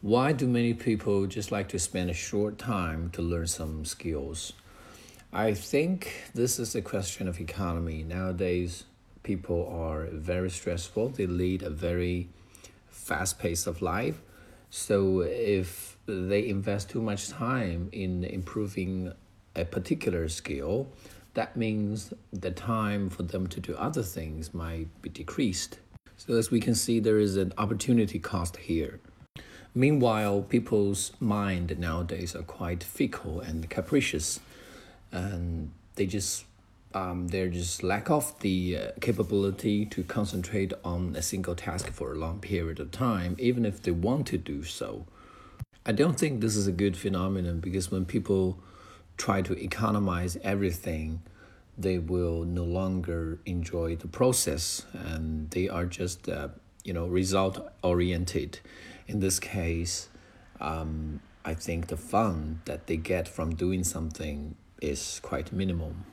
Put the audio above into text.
Why do many people just like to spend a short time to learn some skills? I think this is a question of economy. Nowadays, people are very stressful. They lead a very fast pace of life. So if they invest too much time in improving a particular skill, that means the time for them to do other things might be decreased. So as we can see, there is an opportunity cost here. Meanwhile, people's mind nowadays are quite fickle and capricious, and they just um, they just lack of the uh, capability to concentrate on a single task for a long period of time, even if they want to do so. I don't think this is a good phenomenon because when people try to economize everything, they will no longer enjoy the process and they are just uh, you know result oriented in this case, um, I think the fun that they get from doing something is quite minimum.